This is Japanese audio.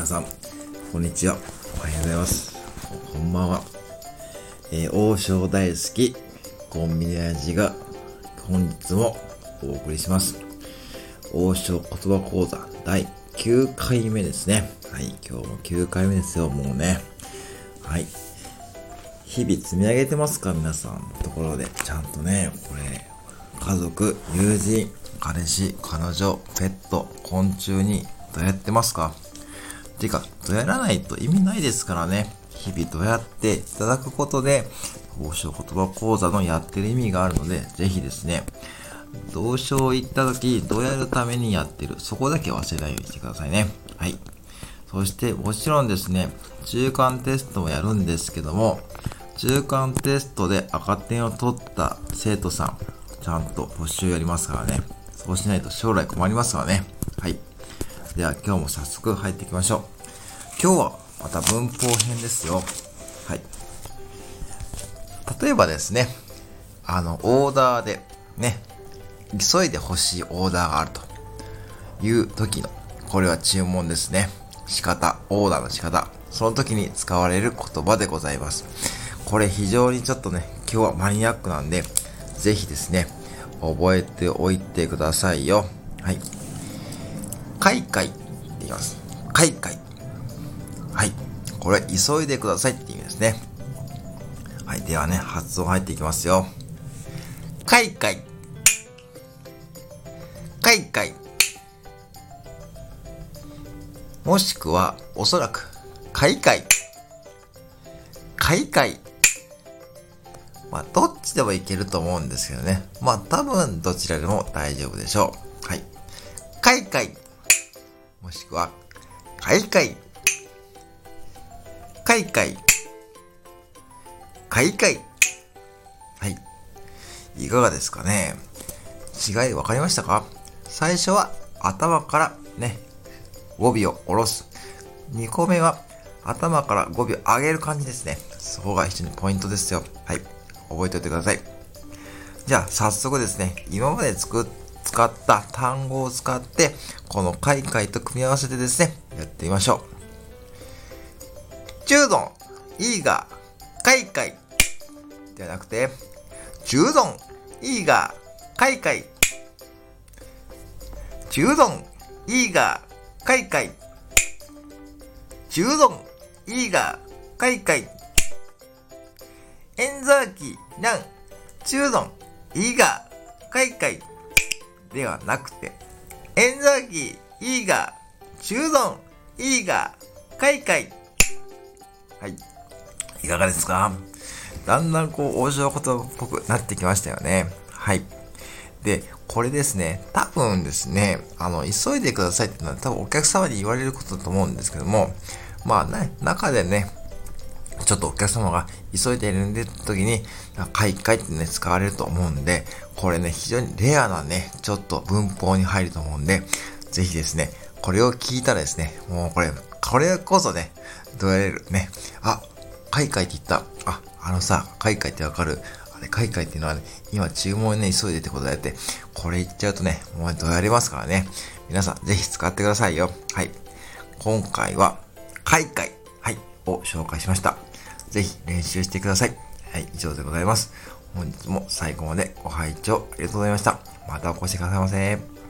皆さん、こんにちは。おはようございます。こんばんは。えー、王将大好き、コンビニ味が、本日もお送りします。王将言葉講座第9回目ですね。はい、今日も9回目ですよ、もうね。はい。日々積み上げてますか皆さんのところで。ちゃんとね、これ、家族、友人、彼氏、彼女、ペット、昆虫にどうやってますか？てか、どうやらないと意味ないですからね。日々どうやっていただくことで、宝生言葉講座のやってる意味があるので、ぜひですね、同章行った時、どうやるためにやってる、そこだけ忘れないようにしてくださいね。はい。そして、もちろんですね、中間テストもやるんですけども、中間テストで赤点を取った生徒さん、ちゃんと補習やりますからね。そうしないと将来困りますからね。はい。では今日も早速入っていきましょう。今日はまた文法編ですよ。はい。例えばですね、あの、オーダーでね、急いで欲しいオーダーがあるという時の、これは注文ですね。仕方、オーダーの仕方。その時に使われる言葉でございます。これ非常にちょっとね、今日はマニアックなんで、ぜひですね、覚えておいてくださいよ。はい。開会って言います。開会。はい。これ、急いでくださいって意味ですね。はい。ではね、発音入っていきますよ。開会。開会。もしくは、おそらく、開会。開会。まあ、どっちでもいけると思うんですけどね。まあ、多分、どちらでも大丈夫でしょう。はい。開会。もしくは、開会。開会。開会。はい。いかがですかね？違い分かりましたか？最初は頭からね、語尾を下ろす。2個目は頭から語尾を上げる感じですね。そこが非常にポイントですよ。はい。覚えておいてください。じゃあ、早速ですね、今まで作っ使った単語を使って、この開会と組み合わせてですね、やってみましょう。中丼、いいが、開会。ではなくて、中丼、いいが、開会。中丼、いいが、開会。中丼、いいが、開会。円座機、なん、中丼、いいが、開会。ではなくて、円座機、いいが、中丼、いいが、開会。はい。いかがですか？だんだんこう、王将言葉っぽくなってきましたよね。はい。で、これですね、多分ですね、あの、急いでくださいってのは多分お客様に言われることだと思うんですけども、まあね、中でね、ちょっとお客様が急いでいるんで時に、開会ってね、使われると思うんで、これね、非常にレアなね、ちょっと文法に入ると思うんで、ぜひですね、これを聞いたらですね、もうこれ、これこそね、どうやれるね、あ、開会って言った。あ、あのさ、開会ってわかるあれ、開会っていうのはね、今注文ね、急いでってことだって、これ言っちゃうとね、もうどうやりますからね。皆さん、ぜひ使ってくださいよ。はい。今回は、開会、はい、を紹介しました。ぜひ練習してください。はい、以上でございます。本日も最後までご拝聴ありがとうございました。またお越しくださいませ。